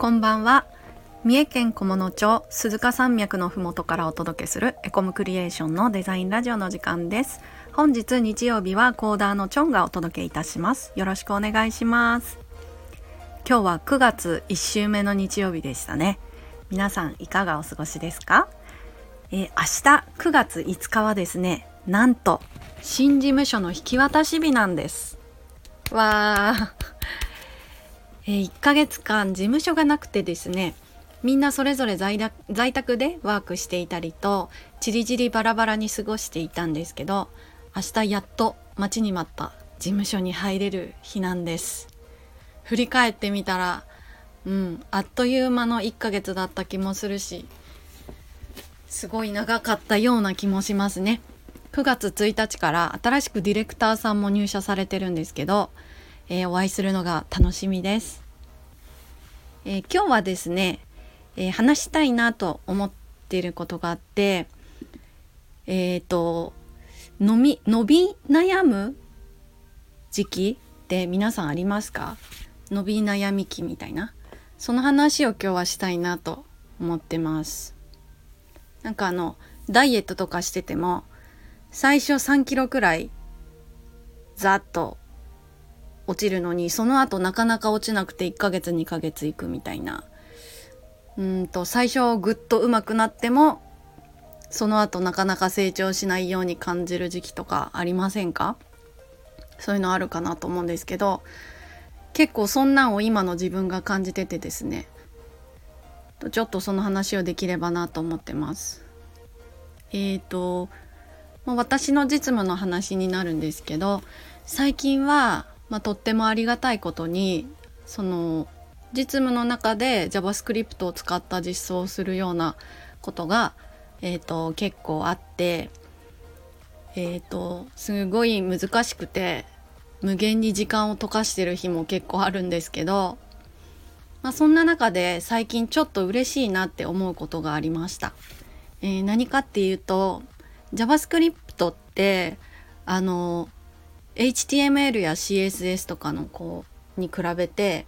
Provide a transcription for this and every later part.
こんばんは。三重県菰野町鈴鹿山脈のふもとからお届けするエコムクリエーションのデザインラジオの時間です。本日日曜日はコーダーのチョンがお届けいたします。よろしくお願いします。今日は9月1週目の日曜日でしたね。皆さんいかがお過ごしですか？えー、明日9月5日はですねなんと新事務所の引き渡し日なんです。わー。えー、1ヶ月間事務所がなくてですねみんなそれぞれ在宅でワークしていたりとちりぢりバラバラに過ごしていたんですけど明日やっと待ちに待った事務所に入れる日なんです。振り返ってみたらうんあっという間の1ヶ月だった気もするしすごい長かったような気もしますね。9月1日から新しくディレクターさんも入社されてるんですけどえー、お会いするのが楽しみです。えー、今日はですね、え、話したいなと思っていることがあってえっ、と伸び伸び悩む時期って皆さんありますか？伸び悩み期みたいな。その話を今日はしたいなと思ってます。なんかあのダイエットとかしてても最初3キロくらいざっと落ちるのにその後なかなか落ちなくて1ヶ月2ヶ月いくみたいな。うんと最初ぐっと上手くなってもその後なかなか成長しないように感じる時期とかありませんか？そういうのあるかなと思うんですけど結構そんなんを今の自分が感じててですね。ちょっとその話をできればなと思ってます。えーと私の実務の話になるんですけど最近はまあ、とってもありがたいことにその実務の中で JavaScript を使った実装をするようなことが、えーと、結構あって、えーと、すごい難しくて無限に時間を溶かしてる日も結構あるんですけど、まあ、そんな中で最近ちょっと嬉しいなって思うことがありました。えー、何かっていうと JavaScript ってあの HTML や CSS とかのこうに比べて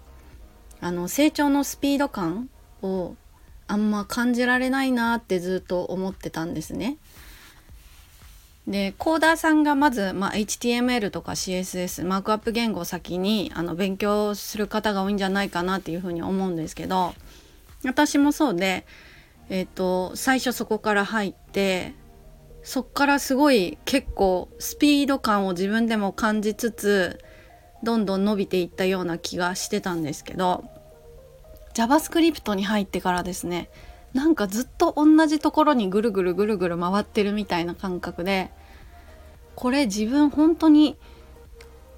あの成長のスピード感をあんま感じられないなってずっと思ってたんですね。でコーダーさんがまず、まあ、HTML とか CSS マークアップ言語を先にあの勉強する方が多いんじゃないかなっていうふうに思うんですけど私もそうで、えーと最初そこから入ってそっからすごい結構スピード感を自分でも感じつつどんどん伸びていったような気がしてたんですけど JavaScript に入ってからですねなんかずっと同じところにぐるぐるぐるぐる回ってるみたいな感覚でこれ自分本当に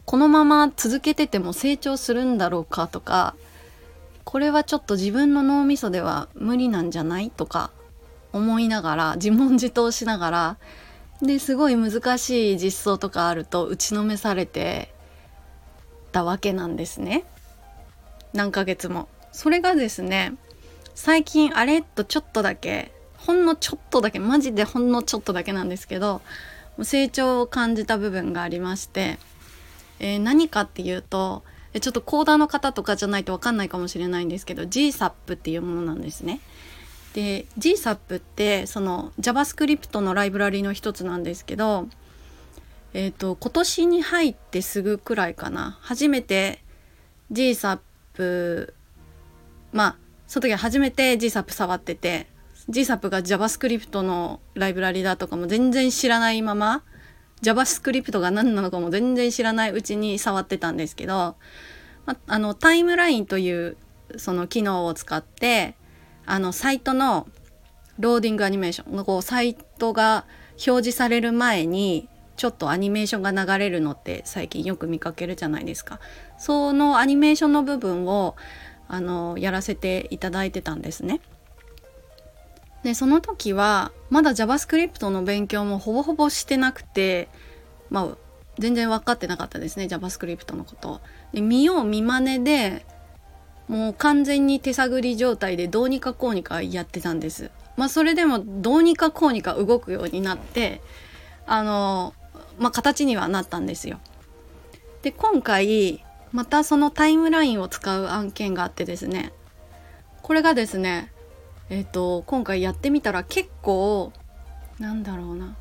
このまま続けてても成長するんだろうかとかこれはちょっと自分の脳みそでは無理なんじゃないとか思いながら自問自答しながらですごい難しい実装とかあると打ちのめされてたわけなんですね何ヶ月も。それがですね最近あれとちょっとだけほんのちょっとだけマジでほんのちょっとだけなんですけど成長を感じた部分がありまして、えー、何かっていうとちょっとコーダーの方とかじゃないと分かんないかもしれないんですけど GSAP っていうものなんですね。で GSAP ってその JavaScript のライブラリの一つなんですけど、えーと、今年に入ってすぐくらいかな。初めて GSAP まあその時は初めて GSAP 触ってて GSAP が JavaScript のライブラリだとかも全然知らないまま JavaScript が何なのかも全然知らないうちに触ってたんですけど、まあのタイムラインというその機能を使ってあのサイトのローディングアニメーションこうサイトが表示される前にちょっとアニメーションが流れるのって最近よく見かけるじゃないですか。そのアニメーションの部分をあのやらせていただいてたんですね。でその時はまだ JavaScript の勉強もほぼほぼしてなくてまあ全然分かってなかったですね JavaScript のこと。で見よう見まねでもう完全に手探り状態でどうにかこうにかやってたんです。まあそれでもどうにかこうにか動くようになってあのまあ形にはなったんですよ。で今回またそのタイムラインを使う案件があってですねこれがですねえっ、ー、と今回やってみたら結構なんだろうな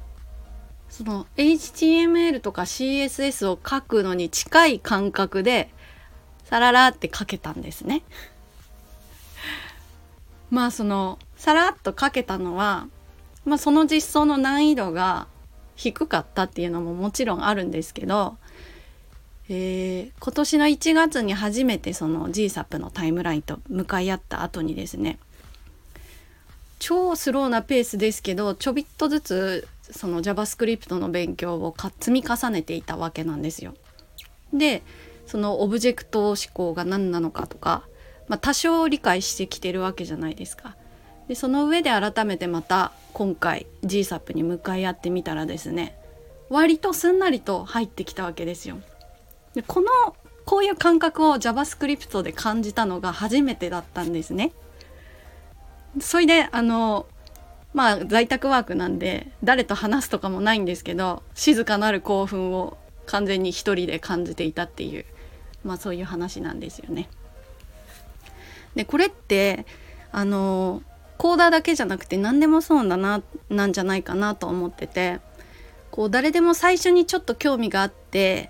その HTML とか CSS を書くのに近い感覚でサララって書けたんですね。まあそのさらっと書けたのは、まあ、その実装の難易度が低かったっていうのももちろんあるんですけど、えー、今年の1月に初めてその GSAP のタイムラインと向かい合った後にですね超スローなペースですけどちょびっとずつその JavaScript の勉強を積み重ねていたわけなんですよ。でそのオブジェクト思考が何なのかとか、まあ、多少理解してきてるわけじゃないですか。でその上で改めてまた今回 GSAP に向かい合ってみたらですね割とすんなりと入ってきたわけですよ。でこのこういう感覚を JavaScript で感じたのが初めてだったんですね。それであのまあ在宅ワークなんで誰と話すとかもないんですけど静かなる興奮を完全に一人で感じていたっていうまあそういう話なんですよね。でこれってあのコーダーだけじゃなくて何でもそうだななんじゃないかなと思っててこう誰でも最初にちょっと興味があって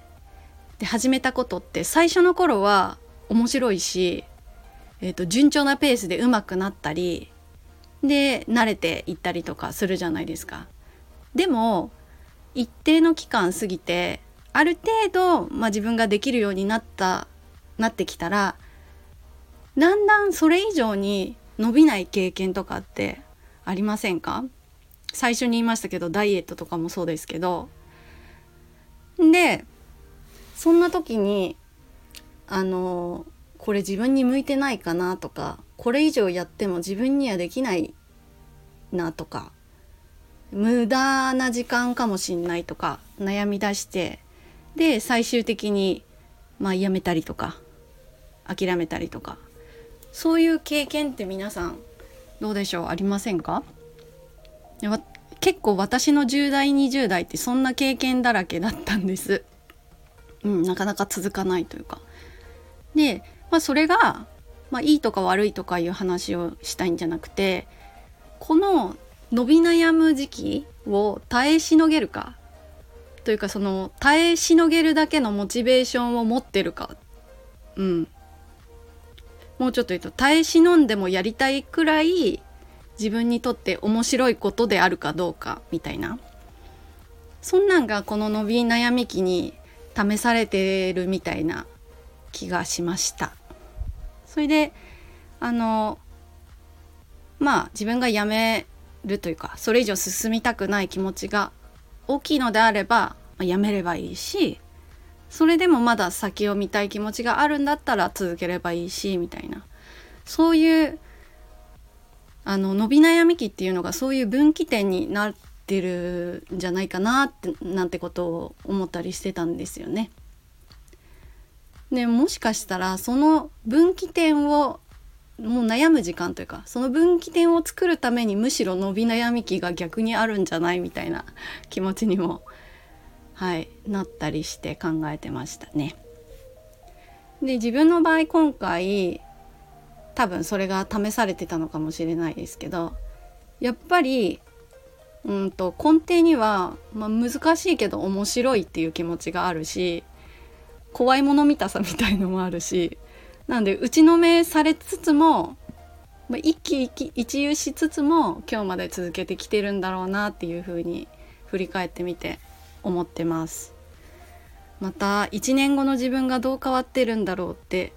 で始めたことって最初の頃は面白いし、えーと、順調なペースで上手くなったりで慣れていったりとかするじゃないですか。でも一定の期間過ぎてある程度、まあ、自分ができるようになったなってきたらだんだんそれ以上に伸びない経験とかってありませんか？最初に言いましたけどダイエットとかもそうですけど。でそんな時にあのこれ自分に向いてないかなとかこれ以上やっても自分にはできないなとか無駄な時間かもしんないとか悩み出してで最終的にまあやめたりとか諦めたりとかそういう経験って皆さんどうでしょう？ありませんか？結構私の10代20代ってそんな経験だらけだったんです。うん、なかなか続かないというか。で、まあ、それが、まあ、いいとか悪いとかいう話をしたいんじゃなくてこの伸び悩む時期を耐えしのげるかというかその耐えしのげるだけのモチベーションを持ってるか、うん、もうちょっと言うと耐え忍んでもやりたいくらい自分にとって面白いことであるかどうかみたいな。そんなんがこの伸び悩み期に試されてるみたいな気がしました。それであのまあ自分が辞めるというかそれ以上進みたくない気持ちが大きいのであれば、まあ、やめればいいしそれでもまだ先を見たい気持ちがあるんだったら続ければいいしみたいなそういうあの伸び悩み期っていうのがそういう分岐点になってるんじゃないかなってなんてことを思ったりしてたんですよね。でもしかしたらその分岐点をもう悩む時間というかその分岐点を作るためにむしろ伸び悩み期が逆にあるんじゃないみたいな気持ちにもはいなったりして考えてましたね。で自分の場合今回多分それが試されてたのかもしれないですけどやっぱりうんと根底には、まあ、難しいけど面白いっていう気持ちがあるし怖いもの見たさみたいのもあるしなんで打ちのめされつつも、一喜一憂しつつも今日まで続けてきてるんだろうなっていうふうに振り返ってみて思ってます。また1年後の自分がどう変わってるんだろうって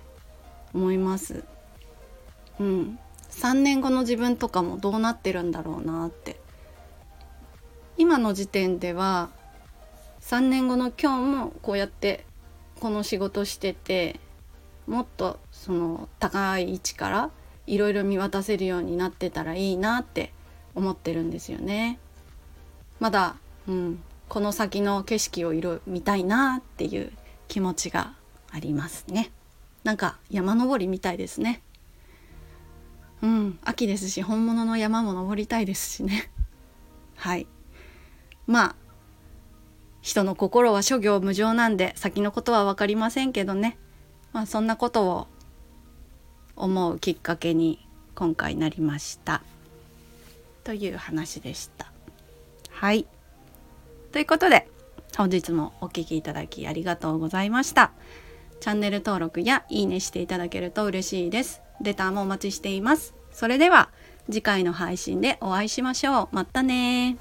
思います。うん。3年後の自分とかもどうなってるんだろうなって。今の時点では3年後の今日もこうやってこの仕事しててもっとその高い位置からいろいろ見渡せるようになってたらいいなって思ってるんですよね。まだ、うん、この先の景色を色見たいなっていう気持ちがありますね。なんか山登りみたいですね。うん秋ですし本物の山も登りたいですしね。はい。まあ人の心は諸行無常なんで先のことは分かりませんけどね。まあそんなことを思うきっかけに今回なりました。という話でした。はい。ということで本日もお聴きいただきありがとうございました。チャンネル登録やいいねしていただけると嬉しいです。レターもお待ちしています。それでは次回の配信でお会いしましょう。またね